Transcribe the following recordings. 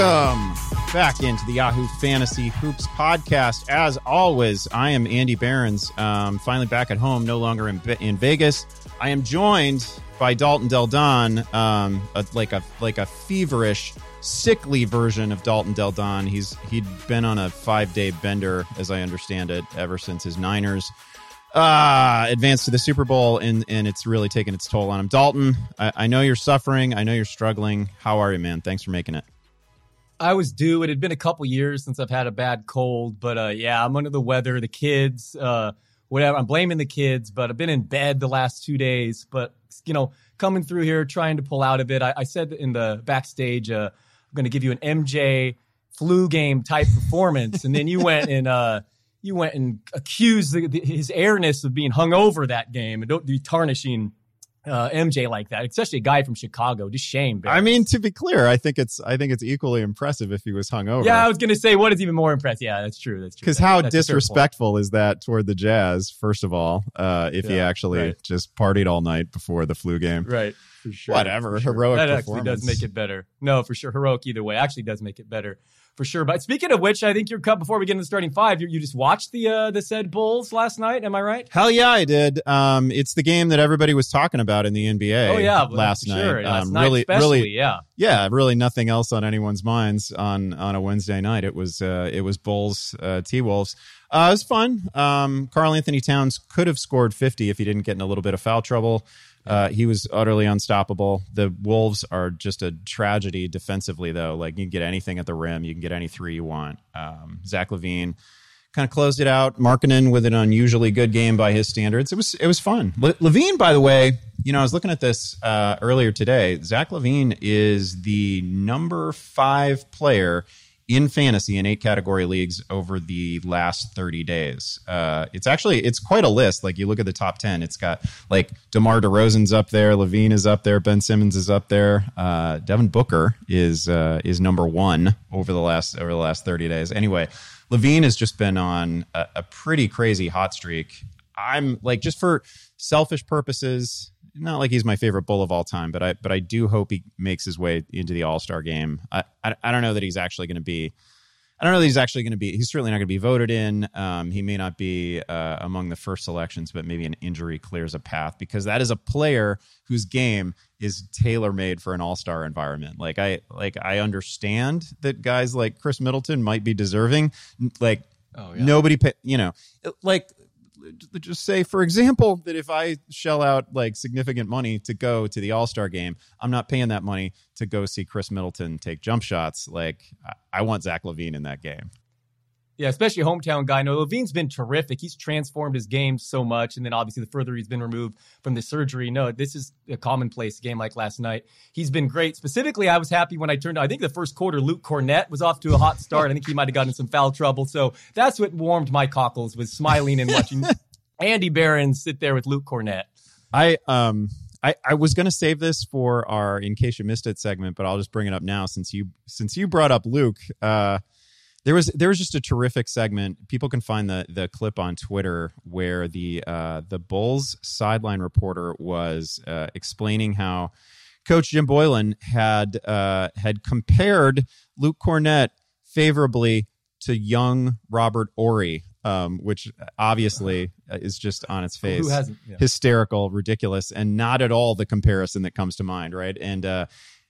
Welcome back into the Yahoo Fantasy Hoops podcast. As always, I am Andy Behrens. Um, finally back at home, no longer in, in Vegas. I am joined by Dalton Del Don, um, a, like a like a feverish, sickly version of Dalton Del Don. He's he'd been on a five day bender, as I understand it, ever since his Niners uh advanced to the Super Bowl, and and it's really taken its toll on him. Dalton, I, I know you're suffering. I know you're struggling. How are you, man? Thanks for making it. I was due. It had been a couple years since I've had a bad cold, but uh, yeah, I'm under the weather. The kids, uh, whatever. I'm blaming the kids, but I've been in bed the last two days. But you know, coming through here, trying to pull out of it. I, I said in the backstage, uh, I'm going to give you an MJ flu game type performance, and then you went and uh, you went and accused the, the, his airness of being hung over that game and don't be tarnishing uh, MJ like that, especially a guy from Chicago. Just shame. I mean, to be clear, I think it's I think it's equally impressive if he was hung over. Yeah, I was gonna say what is even more impressive. Yeah, that's true. That's true. Because how that's disrespectful is that toward the Jazz? First of all, uh, if yeah, he actually right. just partied all night before the flu game, right? For sure. Whatever for sure. heroic. That actually does make it better. No, for sure, heroic either way. Actually, does make it better for sure. But speaking of which, I think you're cut before we get into the starting five. You, you just watched the uh, the said Bulls last night. Am I right? Hell yeah, I did. Um, it's the game that everybody was talking about in the NBA. Oh yeah, last night. Sure. Last um, night really, really, yeah, yeah. Really, nothing else on anyone's minds on on a Wednesday night. It was uh, it was Bulls uh, T Wolves. Uh, it was fun. Um, Karl-Anthony Towns could have scored 50 if he didn't get in a little bit of foul trouble. Uh, he was utterly unstoppable. The Wolves are just a tragedy defensively, though. Like you can get anything at the rim, you can get any three you want. Um, Zach LaVine kind of closed it out. Markkanen with an unusually good game by his standards. It was it was fun. Le- LaVine, by the way, you know, I was looking at this uh, earlier today. Zach LaVine is the number five player in fantasy in eight category leagues over the last 30 days. Uh, it's actually it's quite a list. Like you look at the top 10, it's got like DeMar DeRozan's up there, LaVine is up there, Ben Simmons is up there, uh, Devin Booker is uh, is number one over the last over the last 30 days. Anyway, LaVine has just been on a, a pretty crazy hot streak. I'm like just for selfish purposes not like he's my favorite bull of all time, but I but I do hope he makes his way into the All Star game. I, I, I don't know that he's actually going to be. I don't know that he's actually going to be. He's certainly not going to be voted in. Um, he may not be uh, among the first selections, but maybe an injury clears a path because that is a player whose game is tailor made for an All Star environment. Like I like I understand that guys like Khris Middleton might be deserving. Like Oh, yeah. Nobody, pay, you know, like just say, for example, that if I shell out like significant money to go to the All Star game, I'm not paying that money to go see Khris Middleton take jump shots. Like I want Zach LaVine in that game. Yeah, especially hometown guy. No, LaVine's been terrific. He's transformed his game so much. And then obviously, the further he's been removed from the surgery, no, this is a commonplace game like last night. He's been great. Specifically, I was happy when I turned, I think the first quarter, Luke Kornet was off to a hot start. I think he might have gotten some foul trouble. So that's what warmed my cockles was smiling and watching Andy Behrens sit there with Luke Kornet. I, um, I, I was going to save this for our in case you missed it segment, but I'll just bring it up now since you since you brought up Luke. Uh, there was there was just a terrific segment. People can find the the clip on Twitter where the uh, the Bulls sideline reporter was uh, explaining how Coach Jim Boylen had uh, had compared Luke Kornet favorably to young Robert Horry, um, which obviously is just on its face yeah. hysterical, ridiculous, and not at all the comparison that comes to mind, right? And uh,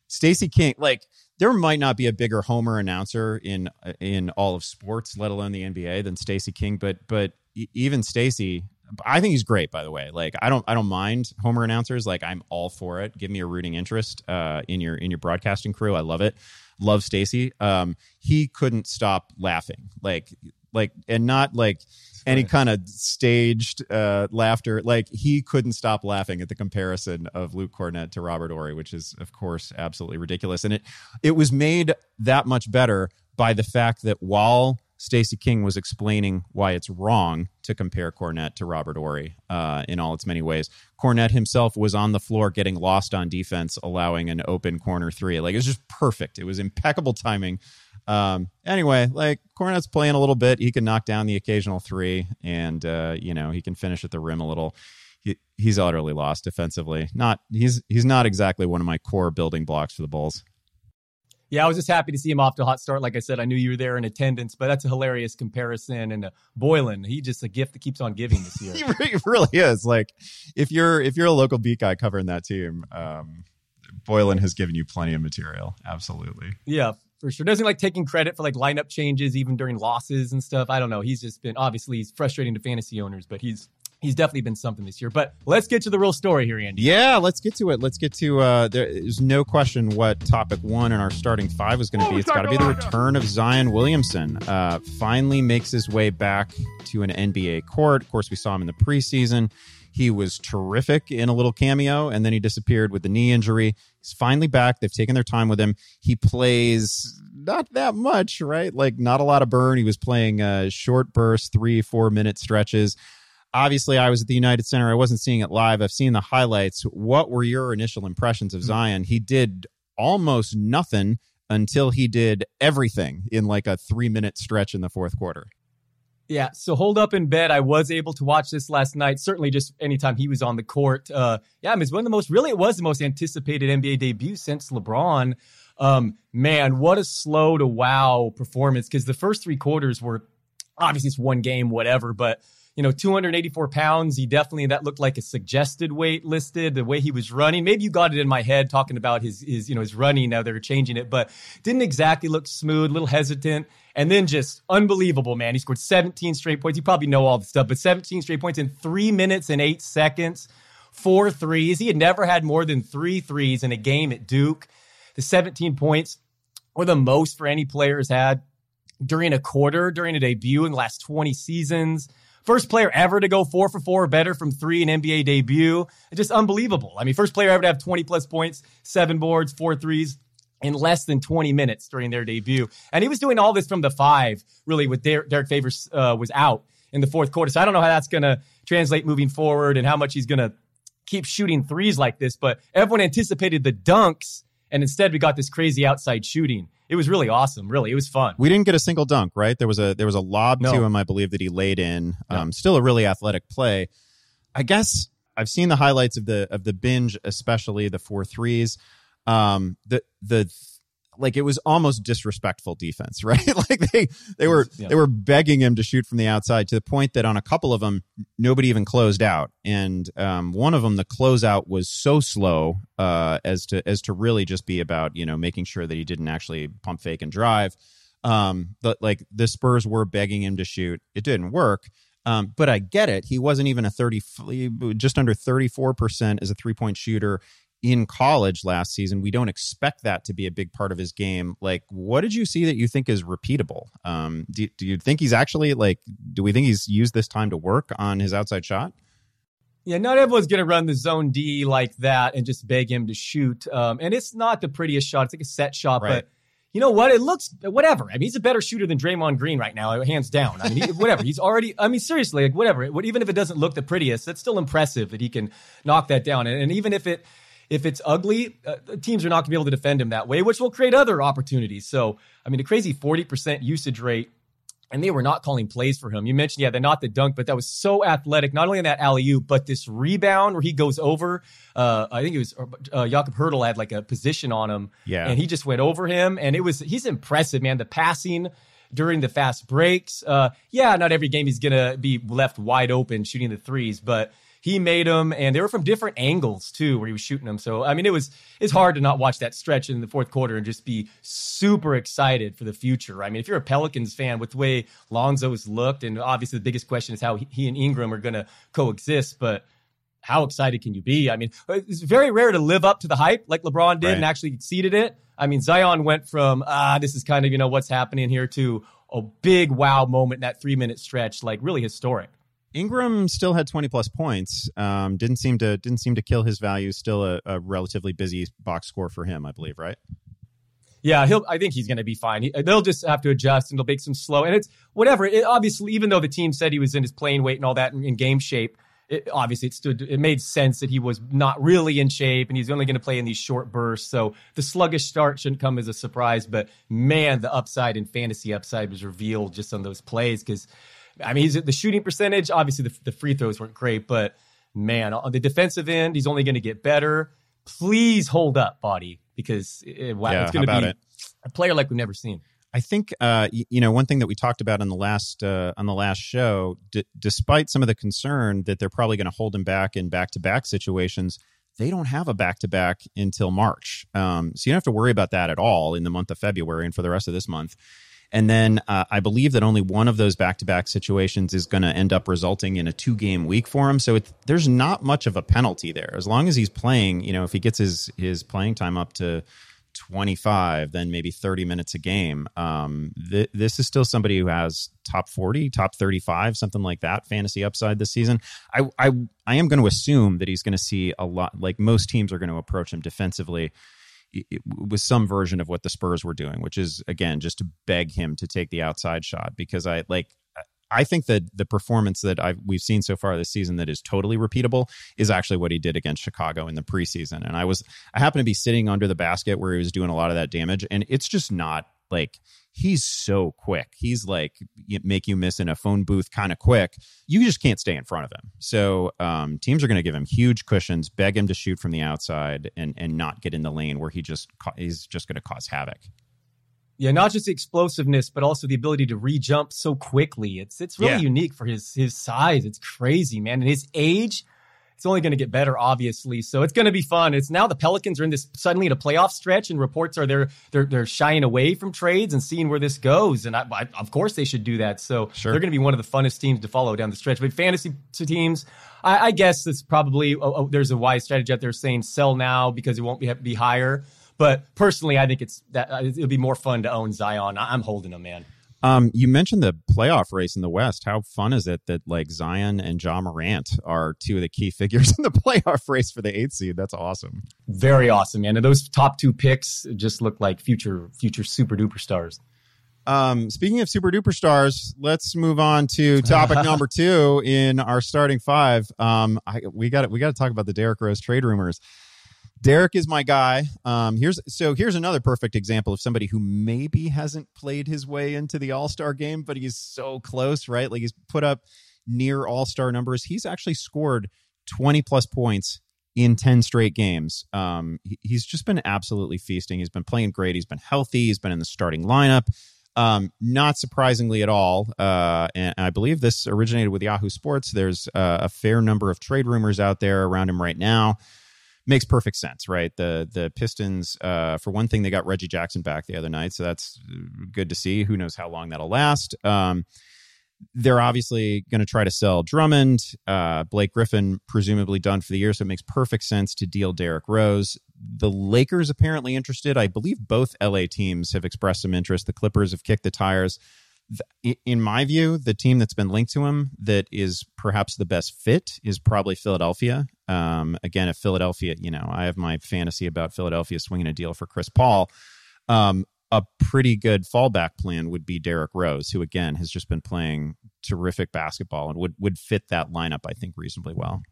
Stacey King, like there might not be a bigger homer announcer in in all of sports, let alone the NBA, than Stacey King. But but even Stacey, I think he's great. By the way, like I don't I don't mind homer announcers. Like I'm all for it. Give me a rooting interest uh, in your in your broadcasting crew. I love it. Love Stacey. Um, he couldn't stop laughing. Like like and not like any kind of staged uh, laughter. Like he couldn't stop laughing at the comparison of Luke Kornet to Robert Horry, which is of course absolutely ridiculous. And it it was made that much better by the fact that while Stacey King was explaining why it's wrong to compare Kornet to Robert Horry uh, in all its many ways. Kornet himself was on the floor getting lost on defense, allowing an open corner three. Like it was just perfect. It was impeccable timing um, anyway, like Kornet's playing a little bit. He can knock down the occasional three, and uh, you know he can finish at the rim a little. He, he's utterly lost defensively. Not he's he's not exactly one of my core building blocks for the Bulls. Yeah, I was just happy to see him off to a hot start. Like I said, I knew you were there in attendance, but that's a hilarious comparison. And uh, Boylen, he just a gift that keeps on giving this year. he really is. Like if you're if you're a local beat guy covering that team, um, Boylen has given you plenty of material. Absolutely. Yeah, for sure. Doesn't like taking credit for like lineup changes even during losses and stuff. I don't know. He's just been obviously he's frustrating to fantasy owners, but he's he's definitely been something this year. But let's get to the real story here, Andy. Yeah, let's get to it. Let's get to. Uh, there's no question what topic one in our starting five is going to be. It's got to be the return of Zion Williamson. Uh, finally makes his way back to an NBA court. Of course, we saw him in the preseason. He was terrific in a little cameo, and then he disappeared with the knee injury. He's finally back. They've taken their time with him. He plays not that much, right? Like not a lot of burn. He was playing uh, short bursts, three, four minute stretches obviously I was at the United Center. I wasn't seeing it live. I've seen the highlights. What were your initial impressions of hmm. Zion? He did almost nothing until he did everything in like a three minute stretch in the fourth quarter. Yeah, so hold up in bed. I was able to watch this last night. Certainly, just anytime he was on the court. Uh, yeah, I mean, it's one of the most. Really, it was the most anticipated NBA debut since LeBron. Um, man, what a slow to wow performance! Because the first three quarters were obviously it's one game, whatever, but you know, 284 pounds. He definitely that looked like a suggested weight listed. The way he was running, maybe you got it in my head talking about his his you know his running. Now they're changing it, but didn't exactly look smooth. A little hesitant, and then just unbelievable, man. He scored 17 straight points. You probably know all the stuff, but 17 straight points in three minutes and eight seconds. Four threes. He had never had more than three threes in a game at Duke. The 17 points were the most for any players had during a quarter, during a debut in the last 20 seasons. First player ever to go four for four or better from three in NBA debut. Just unbelievable. I mean, first player ever to have 20 plus points, seven boards, four threes in less than 20 minutes during their debut. And he was doing all this from the five, really, with Der- Derrick Favors uh, was out in the fourth quarter. So I don't know how that's going to translate moving forward and how much he's going to keep shooting threes like this. But everyone anticipated the dunks, and instead we got this crazy outside shooting it was really awesome. Really, it was fun. We didn't get a single dunk, right? There was a there was a lob no. to him, I believe, that he laid in. Um, no. Still a really athletic play. I guess I've seen the highlights of the of the binge, especially the four threes. Um, the the like it was almost disrespectful defense, right? like they they were yeah. they were begging him to shoot from the outside to the point that on a couple of them nobody even closed out, and um, one of them the closeout was so slow uh, as to as to really just be about you know making sure that he didn't actually pump fake and drive. Um, but like the Spurs were begging him to shoot, it didn't work. Um, but I get it. He wasn't even a 30, just under 34% as a three point shooter in college last season. We don't expect that to be a big part of his game. Like, what did you see that you think is repeatable? Um, do, do you think he's actually like, do we think he's used this time to work on his outside shot? Yeah, not everyone's going to run the zone D like that and just beg him to shoot. Um, and it's not the prettiest shot. It's like a set shot, right. but you know what? It looks whatever. I mean, he's a better shooter than Draymond Green right now, hands down. I mean, he, whatever. He's already. I mean, seriously, like whatever. Even if it doesn't look the prettiest, that's still impressive that he can knock that down. And, and even if it if it's ugly, uh, teams are not going to be able to defend him that way, which will create other opportunities. So, I mean, a crazy 40% usage rate, and they were not calling plays for him. You mentioned, yeah, they're not the dunk, but that was so athletic, not only in that alley oop, but this rebound where he goes over. Uh, I think it was uh, Jakob Poeltl had like a position on him. Yeah. And he just went over him, and it was, he's impressive, man. The passing, during the fast breaks. Uh, yeah, not every game he's going to be left wide open shooting the threes, but he made them, and they were from different angles too, where he was shooting them. So I mean, it was it's hard to not watch that stretch in the fourth quarter and just be super excited for the future. I mean, if you're a Pelicans fan, with the way Lonzo's looked, and obviously the biggest question is how he and Ingram are going to coexist, but how excited can you be? I mean, it's very rare to live up to the hype like LeBron did right. and actually exceeded it. I mean, Zion went from ah, this is kind of you know what's happening here to a big wow moment in that three minute stretch, like really historic. Ingram still had 20 plus points. Um, didn't seem to didn't seem to kill his value. Still a, a relatively busy box score for him, I believe. Right? Yeah, he'll. I think he's going to be fine. He, they'll just have to adjust, and they'll make some slow. And it's whatever. It, obviously, even though the team said he was in his playing weight and all that in, in game shape, it, obviously it stood. It made sense that he was not really in shape, and he's only going to play in these short bursts. So the sluggish start shouldn't come as a surprise. But man, the upside and fantasy upside was revealed just on those plays because I mean, he's the shooting percentage. Obviously, the, the free throws weren't great, but man, on the defensive end, he's only going to get better. Please hold up, body, because it, wow, yeah, it's going to be. It? a player like we've never seen. I think uh, you know one thing that we talked about on the last uh, on the last show. D- despite some of the concern that they're probably going to hold him back in back to back situations, they don't have a back to back until March, um, so you don't have to worry about that at all in the month of February and for the rest of this month. And then uh, I believe that only one of those back to back situations is going to end up resulting in a two game week for him. So there's not much of a penalty there as long as he's playing. You know, if he gets his his playing time up to 25, then maybe 30 minutes a game. Um, th- this is still somebody who has top 40, top 35, something like that fantasy upside this season. I, I, I am going to assume that he's going to see a lot, like most teams are going to approach him defensively with some version of what the Spurs were doing, which is again just to beg him to take the outside shot because I like I think that the performance that I've, we've seen so far this season that is totally repeatable is actually what he did against Chicago in the preseason. And I was, I happened to be sitting under the basket where he was doing a lot of that damage, and it's just not like he's so quick. He's like make you miss in a phone booth kind of quick. You just can't stay in front of him. So um, teams are going to give him huge cushions, beg him to shoot from the outside, and and not get in the lane where he just he's just going to cause havoc. Yeah, not just the explosiveness, but also the ability to re-jump so quickly. It's it's really yeah. unique for his his size. It's crazy, man. And his age, it's only going to get better, obviously. So it's going to be fun. It's now the Pelicans are in this suddenly in a playoff stretch, and reports are they're they're they're shying away from trades and seeing where this goes. And I, I, of course they should do that. So sure. they're going to be one of the funnest teams to follow down the stretch. But fantasy teams, I, I guess it's probably oh, oh, there's a wise strategy out there saying sell now because it won't be be higher. But personally, I think it's that uh, it'll be more fun to own Zion. I'm holding him, man. Um, you mentioned the playoff race in the West. How fun is it that like Zion and John Morant are two of the key figures in the playoff race for the eighth seed? That's awesome. Very awesome, man. And those top two picks just look like future future super duper stars. Um, speaking of super duper stars, let's move on to topic number two in our starting five. Um, I, we got we got to talk about the Derrick Rose trade rumors. Derrick is my guy. Um, here's so here's another perfect example of somebody who maybe hasn't played his way into the All Star game, but he's so close, right? Like he's put up near All Star numbers. He's actually scored 20 plus points in 10 straight games. Um, he's just been absolutely feasting. He's been playing great. He's been healthy. He's been in the starting lineup. Um, not surprisingly at all, uh, and I believe this originated with Yahoo Sports. There's uh, a fair number of trade rumors out there around him right now makes perfect sense, right? The the Pistons, uh, for one thing, they got Reggie Jackson back the other night, so that's good to see. Who knows how long that'll last? Um, they're obviously going to try to sell Drummond, uh, Blake Griffin, presumably done for the year, so it makes perfect sense to deal Derrick Rose. The Lakers apparently interested. I believe both LA teams have expressed some interest. The Clippers have kicked the tires in my view, the team that's been linked to him that is perhaps the best fit is probably Philadelphia. Um, again, if Philadelphia, you know, I have my fantasy about Philadelphia swinging a deal for Chris Paul. Um, a pretty good fallback plan would be Derrick Rose, who again has just been playing terrific basketball and would would fit that lineup, I think, reasonably well.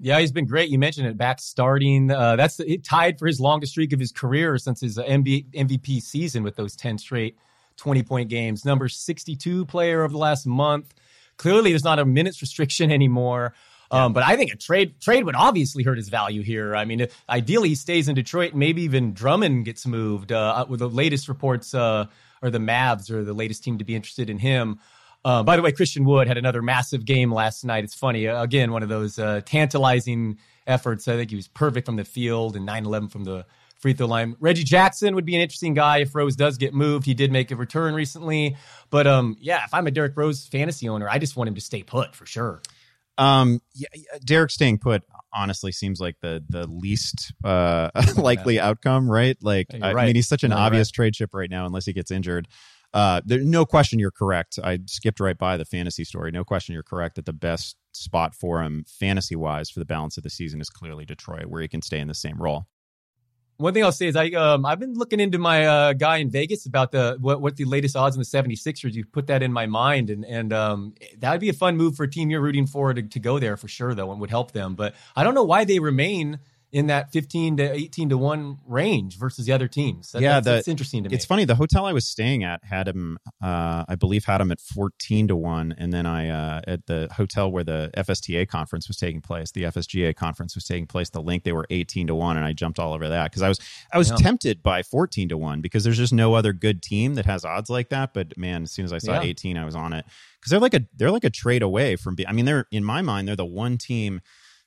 Yeah, he's been great. You mentioned it back starting. Uh, that's tied for his longest streak of his career since his MVP season with those ten straight 20 point games. Number 62 player of the last month. Clearly, there's not a minutes restriction anymore. Um, but I think a trade trade would obviously hurt his value here. I mean, ideally he stays in Detroit. Maybe even Drummond gets moved. Uh, with the latest reports, uh, or the Mavs are the latest team to be interested in him. Uh, by the way, Christian Wood had another massive game last night. It's funny. Uh, again, one of those uh, tantalizing efforts. I think he was perfect from the field and 9 11 from the free throw line. Reggie Jackson would be an interesting guy if Rose does get moved. He did make a return recently, but um, yeah, if I'm a Derrick Rose fantasy owner, I just want him to stay put for sure. Um, yeah, Derrick staying put honestly seems like the the least uh, likely yeah. outcome, right? Like, I, right. I, mean, he's such an obvious right. trade chip right now, unless he gets injured. Uh, there's no question you're correct. I skipped right by the fantasy story. No question you're correct that the best spot for him fantasy wise for the balance of the season is clearly Detroit, where he can stay in the same role one thing I'll say is I um I've been looking into my uh, guy in Vegas about the what what the latest odds in the 76ers. You put that in my mind and and um that would be a fun move for a team you're rooting for to, to go there for sure though and would help them. But I don't know why they remain in that 15 to 18 to 1 range versus the other teams. That, Yeah, that's, the- it's interesting to me. It's funny. The hotel I was staying at had him, uh, I believe, had him at fourteen to one, and then I uh, at the hotel where the FSTA conference was taking place, the FSGA conference was taking place. The link they were eighteen to one, and I jumped all over that because I was I was Yeah. tempted by fourteen to one because there's just no other good team that has odds like that. But man, as soon as I saw Yeah. eighteen, I was on it because they're like a they're like a trade away from. being, I mean, they're in my mind they're the one team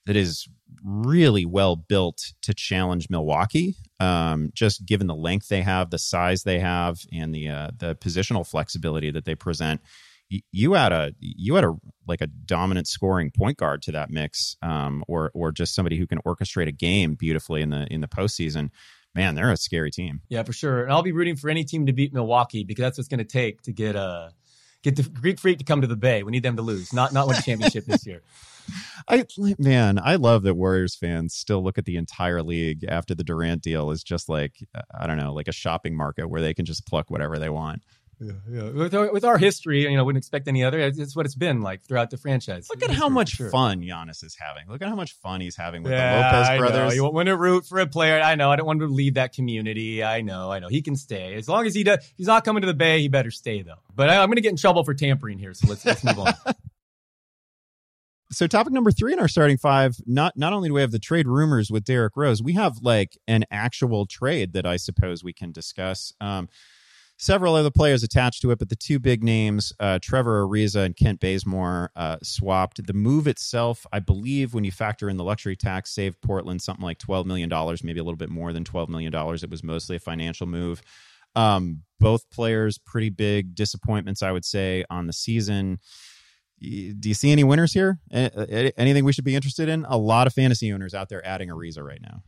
that is really well built to challenge Milwaukee. Um, just given the length they have, the size they have, and the uh, the positional flexibility that they present. You add a you add a like a dominant scoring point guard to that mix, um, or or just somebody who can orchestrate a game beautifully in the in the postseason. Man, they're a scary team. Yeah, for sure. And I'll be rooting for any team to beat Milwaukee because that's what's going to take to get uh get the Greek Freak to come to the Bay. We need them to lose, not not win championship this year. I man, I love that Warriors fans still look at the entire league after the Durant deal as just like uh, I don't know, like a shopping market where they can just pluck whatever they want. Yeah, yeah. With our, with our history, you know, wouldn't expect any other. It's, it's what it's been like throughout the franchise. Look at how for much sure. fun Giannis is having. Look at how much fun he's having with Yeah, the Lopez I brothers. Know. You want to root for a player. I know. I don't want to leave that community. I know. I know. He can stay as long as he does. if He's not coming to the Bay. He better stay though. But I, I'm going to get in trouble for tampering here. So let's let's move on. so topic number three in our starting five not not only do we have the trade rumors with derrick rose we have like an actual trade that i suppose we can discuss um, several other players attached to it but the two big names uh, trevor ariza and kent bazemore uh, swapped the move itself i believe when you factor in the luxury tax saved portland something like $12 million maybe a little bit more than $12 million it was mostly a financial move um, both players pretty big disappointments i would say on the season do you see any winners here? Anything we should be interested in? A lot of fantasy owners out there adding Ariza right now.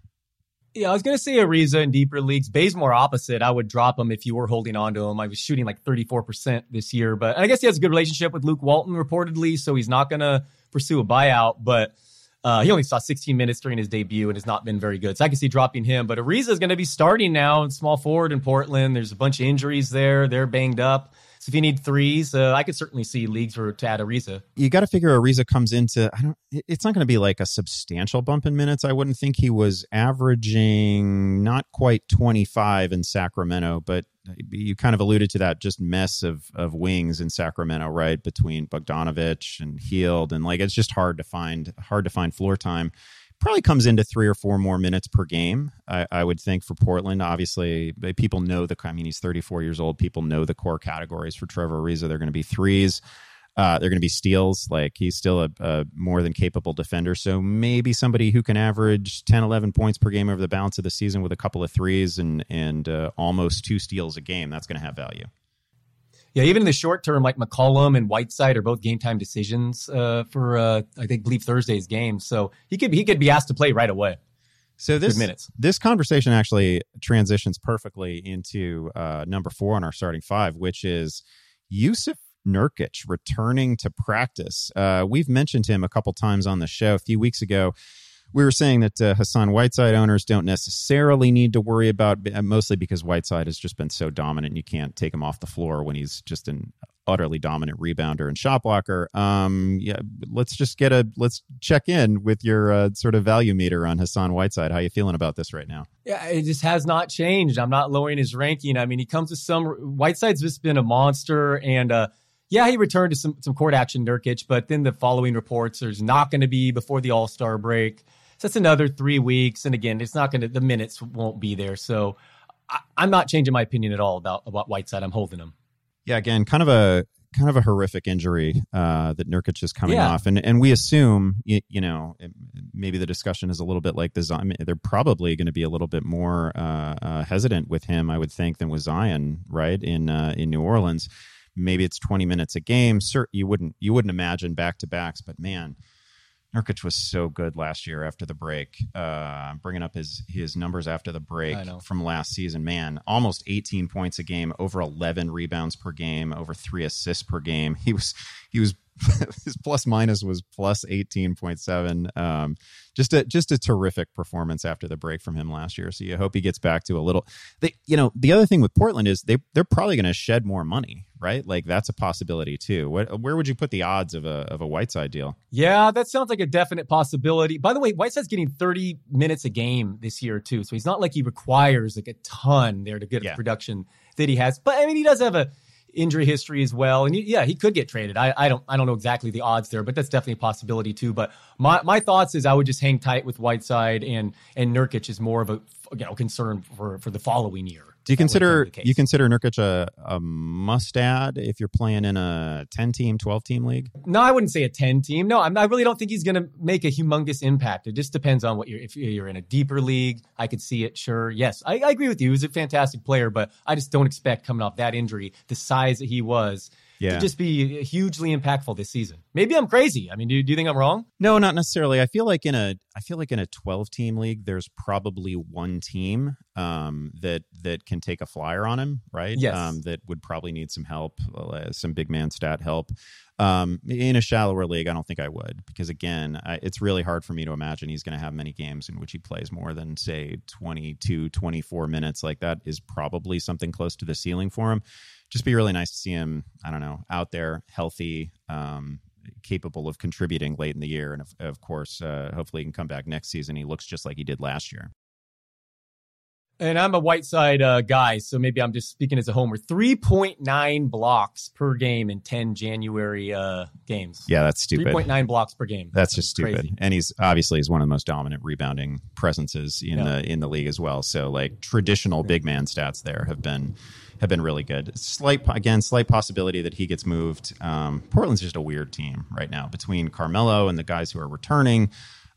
Yeah, I was to say Ariza in deeper leagues. Bazemore opposite. I would drop him if you were holding on to him. I was shooting like 34% this year, but I guess he has a good relationship with Luke Walton reportedly, so he's not to pursue a buyout, but uh, he only saw 16 minutes during his debut and has not been very good. So I can see dropping him, but Ariza is to be starting now in small forward in Portland. There's a bunch of injuries there. They're banged up. So if you need threes, uh, I could certainly see leagues for to add Ariza. You got to figure Ariza comes into. I don't. It's not going to be like a substantial bump in minutes. I wouldn't think he was averaging not quite twenty five in Sacramento, but you kind of alluded to that just mess of of wings in Sacramento, right? Between Bogdanovic and Hield, and like it's just hard to find hard to find floor time. Probably comes into three or four more minutes per game. I, I would think for Portland. Obviously, people know the. I mean, he's 34 years old. People know the core categories for Trevor Ariza. They're going to be threes. Uh, they're going to be steals. Like he's still a, a more than capable defender. So maybe somebody who can average 10, 11 points per game over the balance of the season with a couple of threes and and uh, almost two steals a game. That's going to have value. Yeah, even in the short term, like McCollum and Whiteside are both game time decisions uh, for uh, I think believe Thursday's game. So he could he could be asked to play right away. So this minutes. this conversation actually transitions perfectly into uh, number four on our starting five, which is Jusuf Nurkic returning to practice. Uh, we've mentioned him a couple times on the show. A few weeks ago, we were saying that uh, Hassan Whiteside owners don't necessarily need to worry about, uh, mostly because Whiteside has just been so dominant. And you can't take him off the floor when he's just an utterly dominant rebounder and shot blocker. Um, yeah, let's just get a let's check in with your uh, sort of value meter on Hassan Whiteside. How you feeling about this right now? Yeah, it just has not changed. I'm not lowering his ranking. I mean, he comes to some Whiteside's just been a monster, and uh, yeah, he returned to some some court action, Nurkic. But then the following reports, there's not going to be before the All Star break. So that's another three weeks, and again, it's not going to. The minutes won't be there. So I, I'm not changing my opinion at all about about Whiteside. I'm holding him. Yeah, again, kind of a kind of a horrific injury uh, that Nurkic is coming Yeah. off, and and we assume you, you know maybe the discussion is a little bit like the Zion. They're probably going to be a little bit more uh, uh, hesitant with him, I would think, than with Zion, right in uh, in New Orleans. Maybe it's twenty minutes a game. Sir, you wouldn't you wouldn't imagine back to backs, but man. Nurkic was so good last year after the break. Uh, bringing up his his numbers after the break from last season, man, almost 18 points a game, over 11 rebounds per game, over three assists per game. He was he was his plus minus was plus 18.7 um, just a just a terrific performance after the break from him last year. So you hope he gets back to a little they you know the other thing with portland is they they're probably going to shed more money right? Like that's a possibility too. What, where would you put the odds of a of a whiteside deal? Yeah that sounds like a definite possibility. By the way whiteside's getting 30 minutes a game this year too so he's not like he requires like a ton there to get yeah. the production that he has. But i mean he does have a injury history as well. And yeah, he could get traded. I, I don't I don't know exactly the odds there, but that's definitely a possibility too. But my, my thoughts is I would just hang tight with Whiteside and and Nurkic is more of a you know concern for for the following year. Do you consider you consider Nurkic a, a must add if you're playing in a 10 team, 12 team league? No, I wouldn't say a 10 team. No, I'm, i really don't think he's going to make a humongous impact. It just depends on what you're. If you're in a deeper league, I could see it. Sure, yes, I, I agree with you. He's a fantastic player, but I just don't expect coming off that injury, the size that he was yeah. to just be hugely impactful this season. Maybe I'm crazy. I mean, do, do you think I'm wrong? No, not necessarily. I feel like in a I feel like in a 12 team league, there's probably one team um, that that can take a flyer on him, right? Yes. Um, that would probably need some help, uh, some big man stat help. Um, in a shallower league, I don't think I would because again, I, it's really hard for me to imagine he's going to have many games in which he plays more than say 22, 24 minutes. Like that is probably something close to the ceiling for him just be really nice to see him. I don't know, out there, healthy, um, capable of contributing late in the year, and of, of course, uh, hopefully, he can come back next season. He looks just like he did last year. And I'm a Whiteside uh, guy, so maybe I'm just speaking as a homer. 3.9 blocks per game in 10 January uh, games. Yeah, that's stupid. 3.9 blocks per game. That's, that's just stupid. Crazy. And he's obviously he's one of the most dominant rebounding presences in yeah. the in the league as well. So like traditional big man stats there have been have been really good. Slight again, slight possibility that he gets moved. Um, Portland's just a weird team right now between Carmelo and the guys who are returning,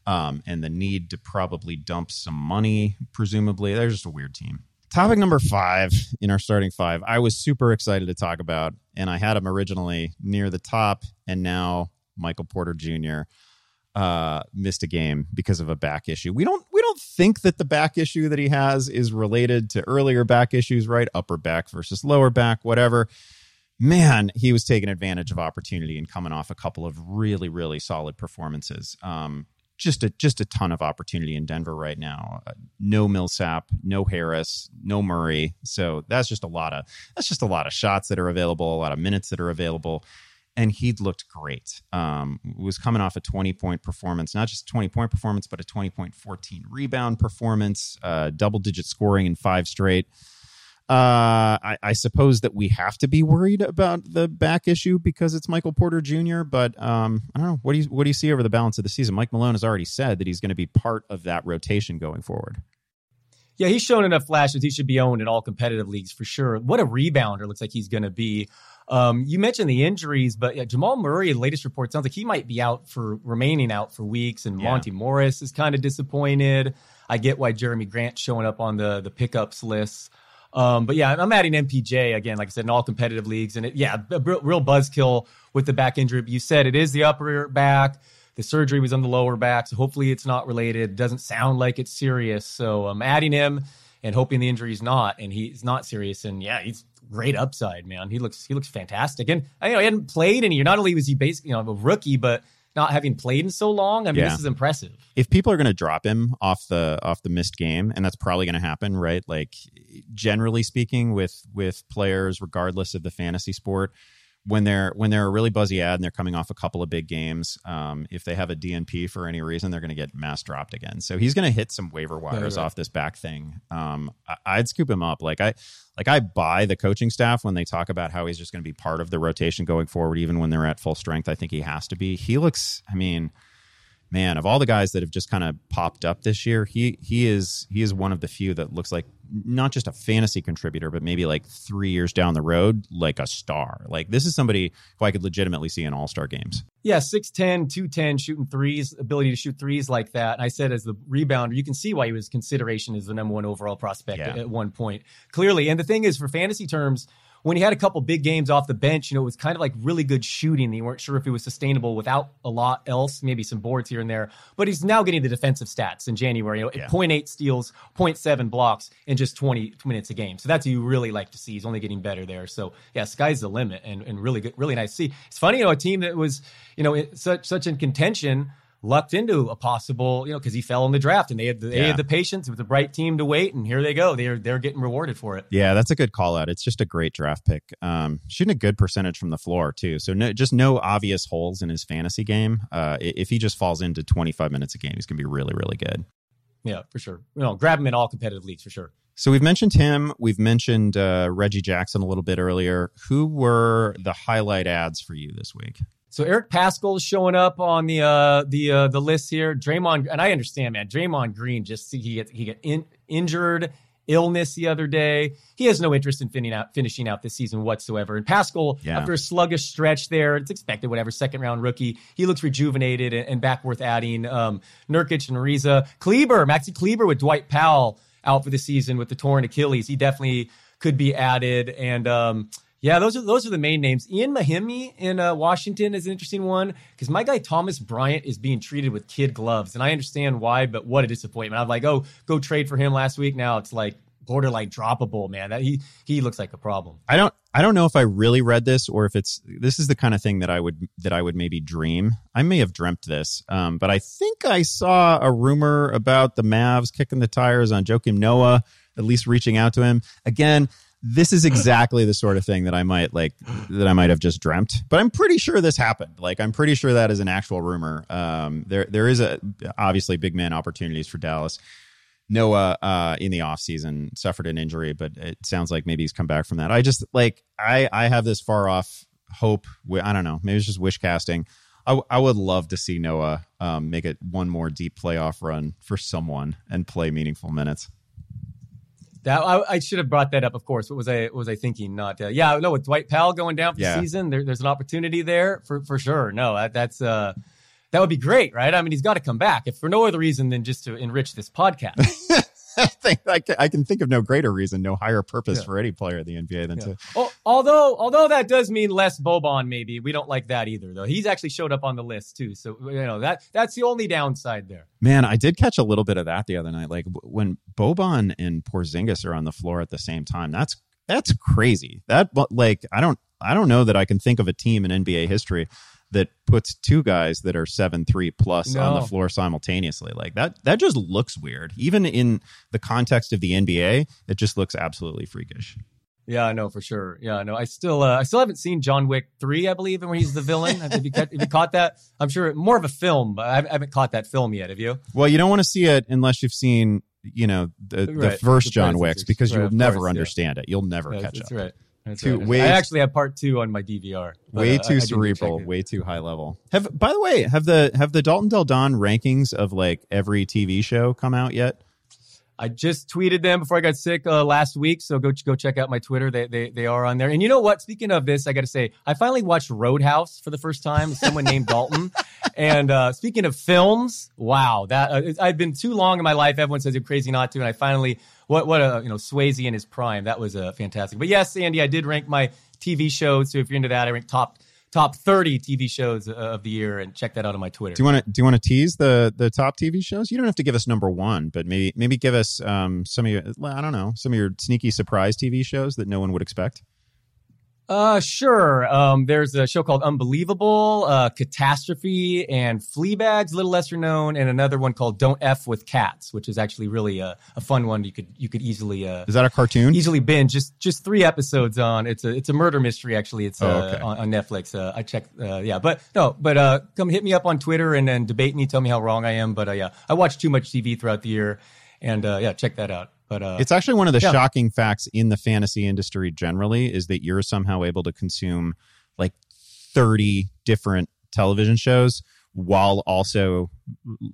um, and the need to probably dump some money. Presumably, they're just a weird team. Topic number five in our starting five, I was super excited to talk about, and I had him originally near the top, and now Michael Porter Jr uh, missed a game because of a back issue. We don't we don't think that the back issue that he has is related to earlier back issues, right? Upper back versus lower back, whatever. Man, he was taking advantage of opportunity and coming off a couple of really really solid performances. Um, just a just a ton of opportunity in Denver right now. Uh, no Millsap, no Harris, no Murray. So that's just a lot of that's just a lot of shots that are available, a lot of minutes that are available and he'd looked great. Um, was coming off a 20 point performance, not just 20 point performance, but a 20 point 14 rebound performance, uh, double digit scoring in five straight. Uh, I, I, suppose that we have to be worried about the back issue because it's Michael Porter Jr. But um, I don't know. What do you what do you see over the balance of the season? Mike Malone has already said that he's going to be part of that rotation going forward. Yeah, he's shown enough flashes. He should be owned in all competitive leagues for sure. What a rebounder looks like he's going to be. Um, you mentioned the injuries, but yeah, Jamal Murray, latest report sounds like he might be out for remaining out for weeks, and yeah. Monte Morris is kind of disappointed. I get why Jerami Grant's showing up on the the pickups list. Um, but yeah, I'm adding MPJ again, like I said, in all competitive leagues, and it, yeah, a real buzzkill with the back injury. But you said it is the upper back. The surgery was on the lower back, so hopefully it's not related. It doesn't sound like it's serious, so I'm adding him and hoping the injury is not, and he's not serious. And yeah, he's great upside, man. He looks he looks fantastic. And uh, you know, he hadn't played in a. Not only was he basically you know a rookie, but not having played in so long. I mean, yeah. this is impressive. If people are going to drop him off the off the missed game, and that's probably going to happen, right? Like generally speaking, with with players, regardless of the fantasy sport, when they're when they're a really buzzy ad and they're coming off a couple of big games, um, if they have a DNP for any reason, they're going to get mass dropped again. So he's going to hit some waiver wires right, off this back thing. Um, I, would scoop him up. Like I like I buy the coaching staff when they talk about how he's just going to be part of the rotation going forward, even when they're at full strength. I think he has to be. He looks. I mean man, of all the guys that have just kind of popped up this year, he he is he is one of the few that looks like not just a fantasy contributor, but maybe like three years down the road, like a star. Like this is somebody who I could legitimately see in all star games. Yeah, 6'10, 210, shooting threes, ability to shoot threes like that. And I said as the rebounder, you can see why he was consideration as the number one overall prospect yeah. at, at one point. Clearly. And the thing is, for fantasy terms, when he had a couple big games off the bench, you know, it was kind of like really good shooting. They weren't sure if it was sustainable without a lot else, maybe some boards here and there. But he's now getting the defensive stats in January. You know, yeah. 0.8 steals, 0.7 blocks in just 20 minutes a game. So that's what you really like to see. He's only getting better there. So yeah, sky's the limit and, and really good, really nice to see. It's funny, you know, a team that was, you know, such such in contention lucked into a possible, you know, because he fell in the draft and they had the, they yeah. had the patience. It was a bright team to wait, and here they go. They're they're getting rewarded for it. Yeah, that's a good call out. It's just a great draft pick. Um, shooting a good percentage from the floor too. So no, just no obvious holes in his fantasy game. Uh, if he just falls into 25 minutes a game, he's gonna be really really good. Yeah, for sure. You know, grab him in all competitive leagues for sure. So we've mentioned him. We've mentioned uh, Reggie Jackson a little bit earlier. Who were the highlight ads for you this week? So Eric Paschall is showing up on the uh, the uh, the list here. Draymond, and I understand, man. Draymond Green just he get he get in, injured, illness the other day. He has no interest in finishing out finishing out this season whatsoever. And Paschall, yeah. after a sluggish stretch there, it's expected. Whatever, second round rookie, he looks rejuvenated and, and back worth adding. Um, Nurkic and Ariza, Kleber, Maxi Kleber with Dwight Powell out for the season with the torn Achilles. He definitely could be added and. Um, yeah, those are those are the main names. Ian Mahinmi in uh, Washington is an interesting one because my guy Thomas Bryant is being treated with kid gloves, and I understand why, but what a disappointment! I'm like, oh, go trade for him last week. Now it's like borderline droppable, man. That he he looks like a problem. I don't I don't know if I really read this or if it's this is the kind of thing that I would that I would maybe dream. I may have dreamt this, um, but I think I saw a rumor about the Mavs kicking the tires on Joakim Noah, at least reaching out to him again this is exactly the sort of thing that I might like that I might have just dreamt. But I'm pretty sure this happened. Like I'm pretty sure that is an actual rumor. Um, there there is a obviously big man opportunities for Dallas. Noah uh, in the offseason suffered an injury, but it sounds like maybe he's come back from that. I just like I I have this far off hope. I don't know. Maybe it's just wish casting. I, I would love to see Noah um, make it one more deep playoff run for someone and play meaningful minutes. That I, I, should have brought that up. Of course, what was I what was I thinking? Not uh, yeah, no. With Dwight Powell going down for yeah. the season, there, there's an opportunity there for for sure. No, that, that's uh, that would be great, right? I mean, he's got to come back if for no other reason than just to enrich this podcast. I think I can, I can, think of no greater reason, no higher purpose yeah. for any player in the NBA than yeah. to. Oh, although, although that does mean less Boban, maybe we don't like that either, though. He's actually showed up on the list too, so you know that that's the only downside there. Man, I did catch a little bit of that the other night. Like when Boban and Porzingis are on the floor at the same time, that's that's crazy. That like I don't I don't know that I can think of a team in NBA history that puts two guys that are seven three plus no. on the floor simultaneously. Like that that just looks weird. Even in the context of the NBA, it just looks absolutely freakish. Yeah, I know for sure. Yeah, I know. I still, uh, I still haven't seen John Wick three, I believe, and where he's the villain. have, you, have you caught that? I'm sure more of a film, but I haven't caught that film yet. Have you? Well, you don't want to see it unless you've seen, you know, the, right. the first the John Wicks because right, you will never course, understand yeah. it. You'll never catch that's up. Right. That's too, right. Way, I actually have part two on my DVR. way uh, too I, I cerebral, way too high level. Have by the way, have the have the Dalton Del Don rankings of like every TV show come out yet? I just tweeted them before I got sick uh, last week, so go go check out my Twitter. They, they they are on there. And you know what? Speaking of this, I got to say, I finally watched Roadhouse for the first time. Someone named Dalton. And uh, speaking of films, wow, that uh, I've been too long in my life. Everyone says you're crazy not to, and I finally what what a you know Swayze in his prime. That was uh, fantastic. But yes, Andy, I did rank my TV shows. So if you're into that, I ranked top top 30 TV shows uh, of the year and check that out on my Twitter. Do you want to do you want to tease the the top TV shows? You don't have to give us number 1, but maybe maybe give us um some of your I don't know, some of your sneaky surprise TV shows that no one would expect. Uh, sure. Um, there's a show called Unbelievable, uh, Catastrophe, and Fleabag's a little lesser known, and another one called Don't F with Cats, which is actually really a, a fun one. You could you could easily uh, is that a cartoon? Easily binge. Just just three episodes on. It's a it's a murder mystery actually. It's oh, uh, okay. on, on, Netflix. Uh, I checked. Uh, yeah, but no, but uh, come hit me up on Twitter and then debate me. Tell me how wrong I am. But uh, yeah, I watch too much TV throughout the year, and uh, yeah, check that out. But uh, it's actually one of the yeah. shocking facts in the fantasy industry generally is that you're somehow able to consume like 30 different television shows while also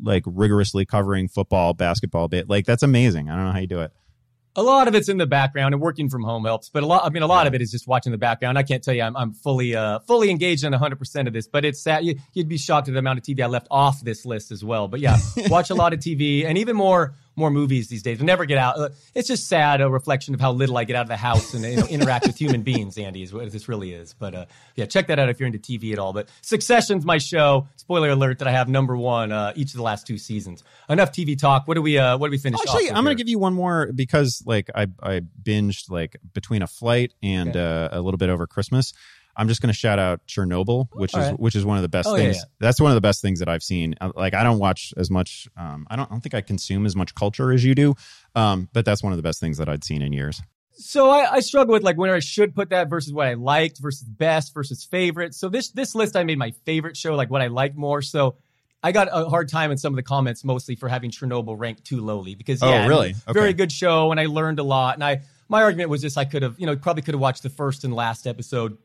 like rigorously covering football, basketball bit. Like that's amazing. I don't know how you do it. A lot of it's in the background and working from home helps, but a lot, I mean, a lot yeah. of it is just watching the background. I can't tell you I'm, I'm fully, uh, fully engaged in 100% of this, but it's sad. You, would be shocked at the amount of TV I left off this list as well. But yeah, watch a lot of TV and even more more movies these days. We never get out. Uh, it's just sad, a reflection of how little I get out of the house and you know, interact with human beings. Andy is what this really is. But uh, yeah, check that out if you're into TV at all. But Succession's my show. Spoiler alert that I have number one uh, each of the last two seasons. Enough TV talk. What do we? Uh, what do we finish? Actually, I'm going to give you one more because like I I binged like between a flight and okay. uh, a little bit over Christmas. I'm just going to shout out Chernobyl, which All is right. which is one of the best oh, things. Yeah, yeah. That's one of the best things that I've seen. Uh, like I don't watch as much. Um, I don't, I don't think I consume as much culture as you do. Um, but that's one of the best things that I'd seen in years. So I, I struggle with like where I should put that versus what I liked versus best versus favorite. So this this list I made my favorite show, like what I like more. So I got a hard time in some of the comments, mostly for having Chernobyl ranked too lowly because yeah, oh really okay. very good show and I learned a lot. And I my argument was just I could have you know probably could have watched the first and last episode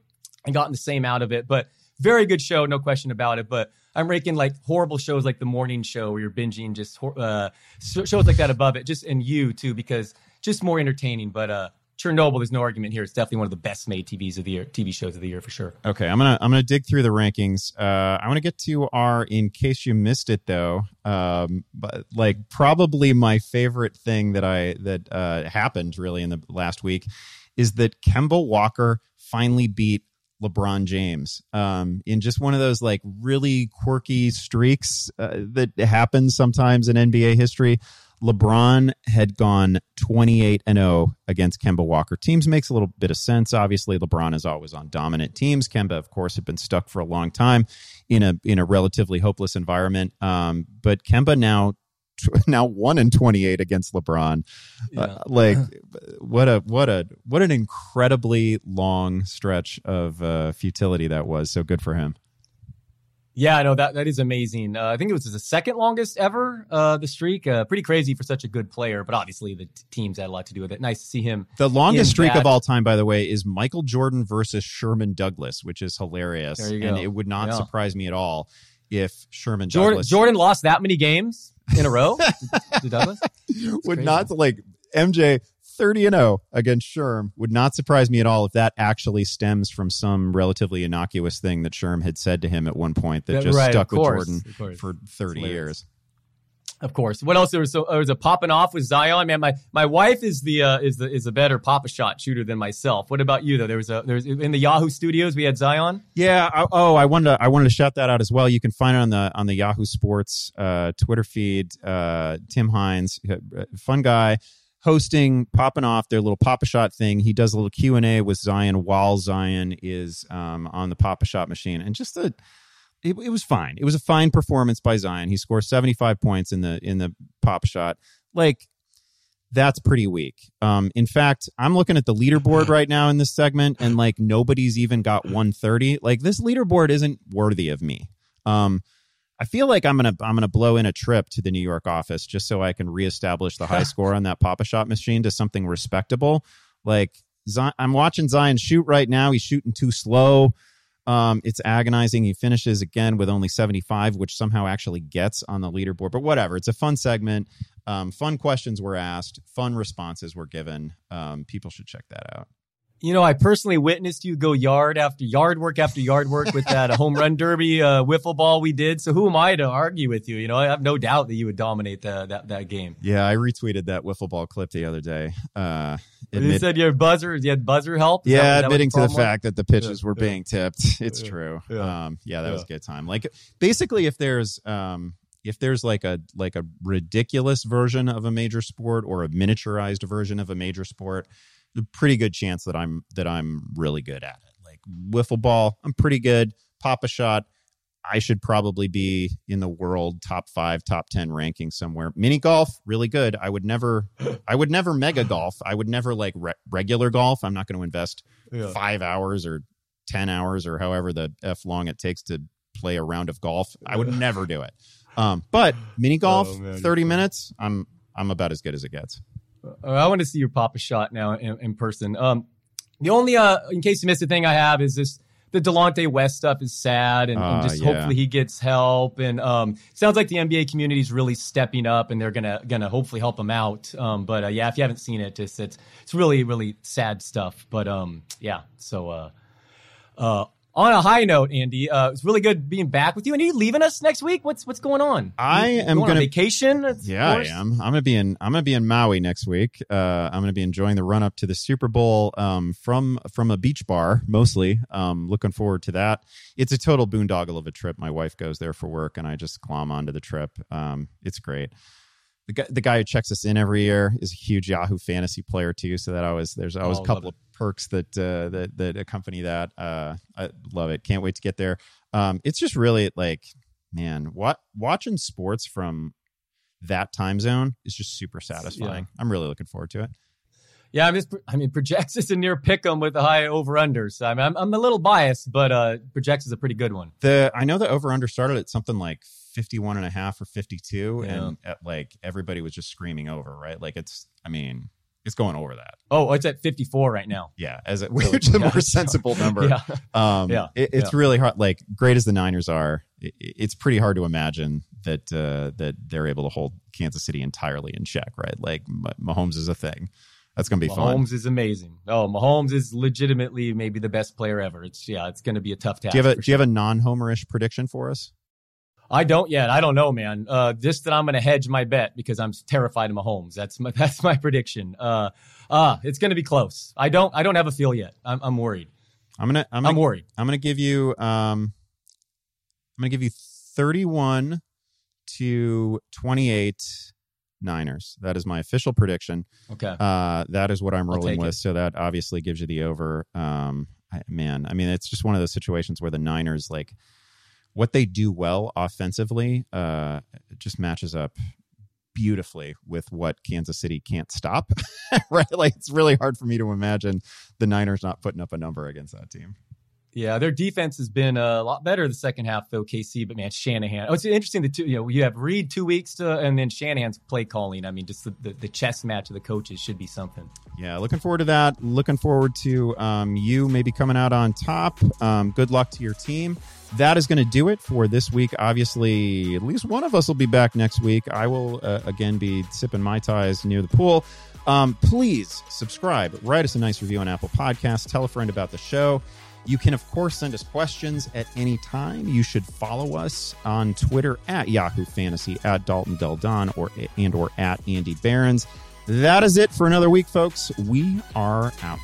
and gotten the same out of it. But very good show, no question about it. But I'm ranking like horrible shows like the morning show where you're binging just uh, shows like that above it, just and you too, because just more entertaining. But uh, Chernobyl, there's no argument here. It's definitely one of the best made TVs of the year, TV shows of the year for sure. Okay, I'm gonna I'm gonna dig through the rankings. Uh, I want to get to our in case you missed it though. Um, but like probably my favorite thing that I that uh, happened really in the last week is that Kemba Walker finally beat LeBron James um, in just one of those like really quirky streaks uh, that happens sometimes in NBA history. LeBron had gone 28 and 0 against Kemba Walker. Teams makes a little bit of sense. Obviously, LeBron is always on dominant teams. Kemba, of course, had been stuck for a long time in a in a relatively hopeless environment. Um, but Kemba now now one in 28 against LeBron. Uh, yeah. Uh, like what a what a what an incredibly long stretch of uh, futility that was. So good for him. Yeah, I know that that is amazing. Uh, I think it was the second longest ever. Uh, the streak, uh, pretty crazy for such a good player. But obviously, the teams had a lot to do with it. Nice to see him. The longest streak that. of all time, by the way, is Michael Jordan versus Sherman Douglas, which is hilarious, and it would not yeah. surprise me at all if Sherman Jordan, Douglas Jordan lost that many games in a row to Douglas? would crazy. not like MJ 30 and 0 against Sherm would not surprise me at all if that actually stems from some relatively innocuous thing that Sherm had said to him at one point that just right, stuck with Jordan for 30 years. Of course. What else? There was, so, there was a popping off with Zion. Man, my, my wife is the uh, is the is a better pop a shot shooter than myself. What about you though? There was a there was in the Yahoo studios we had Zion. Yeah. I, oh, I wanted to I wanted to shout that out as well. You can find it on the on the Yahoo Sports uh, Twitter feed. Uh, Tim Hines, uh, fun guy, hosting popping off their little pop a shot thing. He does a little Q and A with Zion while Zion is um, on the pop a shot machine, and just the it, it, was fine. It was a fine performance by Zion. He scores 75 points in the in the pop shot. Like that's pretty weak. Um, in fact, I'm looking at the leaderboard right now in this segment, and like nobody's even got 130. Like this leaderboard isn't worthy of me. Um, I feel like I'm gonna I'm gonna blow in a trip to the New York office just so I can reestablish the high score on that pop a shot machine to something respectable. Like Zion, I'm watching Zion shoot right now. He's shooting too slow. Um, it's agonizing. He finishes again with only 75, which somehow actually gets on the leaderboard. But whatever. It's a fun segment. Um, fun questions were asked. Fun responses were given. Um, people should check that out. You know, I personally witnessed you go yard after yard work after yard work with that home run derby uh, wiffle ball we did. So who am I to argue with you? You know, I have no doubt that you would dominate the, that that game. Yeah, I retweeted that wiffle ball clip the other day. Uh, admit- you said your buzzer, you had buzzer help. Is yeah, that, admitting the to the fact that the pitches yeah, were yeah. being tipped. It's yeah, true. Yeah, um, yeah that was a good time. Like basically, if there's um, if there's like a like a ridiculous version of a major sport or a miniaturized version of a major sport a pretty good chance that I'm that I'm really good at it. Like wiffle ball, I'm pretty good. Pop a shot, I should probably be in the world top five, top ten ranking somewhere. Mini golf, really good. I would never, I would never mega golf. I would never like re- regular golf. I'm not going to invest yeah. five hours or ten hours or however the f long it takes to play a round of golf. I would never do it. Um, but mini golf, oh, man, thirty minutes, I'm I'm about as good as it gets. Uh, I want to see your pop a shot now in, in person. Um, the only, uh, in case you missed the thing I have is this the Delonte West stuff is sad, and, uh, and just yeah. hopefully he gets help. And um, sounds like the NBA community is really stepping up, and they're gonna gonna hopefully help him out. Um, but uh, yeah, if you haven't seen it, it's it's, it's really really sad stuff. But um, yeah, so uh, uh, on a high note, Andy, uh, it's really good being back with you. And are you leaving us next week? What's what's going on? I You am going gonna- on vacation. Yeah, I am. I'm gonna be in. I'm gonna be in Maui next week. Uh, I'm gonna be enjoying the run up to the Super Bowl um, from from a beach bar mostly. Um, looking forward to that. It's a total boondoggle of a trip. My wife goes there for work, and I just clom onto the trip. Um, it's great. The guy, the guy who checks us in every year is a huge Yahoo fantasy player too. So that always there's always Oh, a couple of perks that uh, that that accompany that. Uh, I love it. Can't wait to get there. Um, it's just really like man, what watching sports from that time zone is just super satisfying. I'm really looking forward to it. Yeah, I'm just. I mean, projects is a near pick 'em with the high over unders. I mean, I'm, I'm a little biased, but uh, projects is a pretty good one. The I know the over under started at something like 51 and a half or 52 Yeah. and at like everybody was just screaming over, right? Like it's I mean, it's going over that. Oh, it's at 54 right now. Yeah, as a, which is a more sensible number. Yeah, Um, Yeah, it, it's really hard. Like great as the Niners are, it, it's pretty hard to imagine that uh, that they're able to hold Kansas City entirely in check, right? Like Mah- Mahomes is a thing. That's going to be fun. Mahomes is amazing. Oh, Mahomes is legitimately maybe the best player ever. It's yeah, it's going to be a tough task. Do you have a Do you have a non-homerish prediction for us? I don't yet. I don't know, man. Uh, just that I'm going to hedge my bet because I'm terrified of Mahomes. That's my that's my prediction. Uh, uh it's going to be close. I don't I don't have a feel yet. I'm I'm worried. I'm gonna I'm I'm worried. I'm gonna give you um I'm gonna give you 31 to 28 Niners. That is my official prediction. Okay. Uh, that is what I'm rolling with. it. So that obviously gives you the over. Um, I, man, I mean, it's just one of those situations where the Niners, like, what they do well offensively, uh, just matches up beautifully with what Kansas City can't stop. right? Like, it's really hard for me to imagine the Niners not putting up a number against that team. Yeah, their defense has been a lot better the second half though. KC, but man, Shanahan. Oh, it's interesting. The two, you know, you have Reid two weeks to, and then Shanahan's play calling. I mean, just the, the, the chess match of the coaches should be something. Yeah, looking forward to that. Looking forward to um, you maybe coming out on top. Um, good luck to your team. That is going to do it for this week. Obviously, at least one of us will be back next week. I will uh, again be sipping mai tais near the pool. Um, please subscribe, write us a nice review on Apple Podcasts, tell a friend about the show. You can, of course, send us questions at any time. You should follow us on Twitter at Yahoo Fantasy, at Dalton Del Don, or and or at Andy Behrens. That is it for another week, folks. We are out.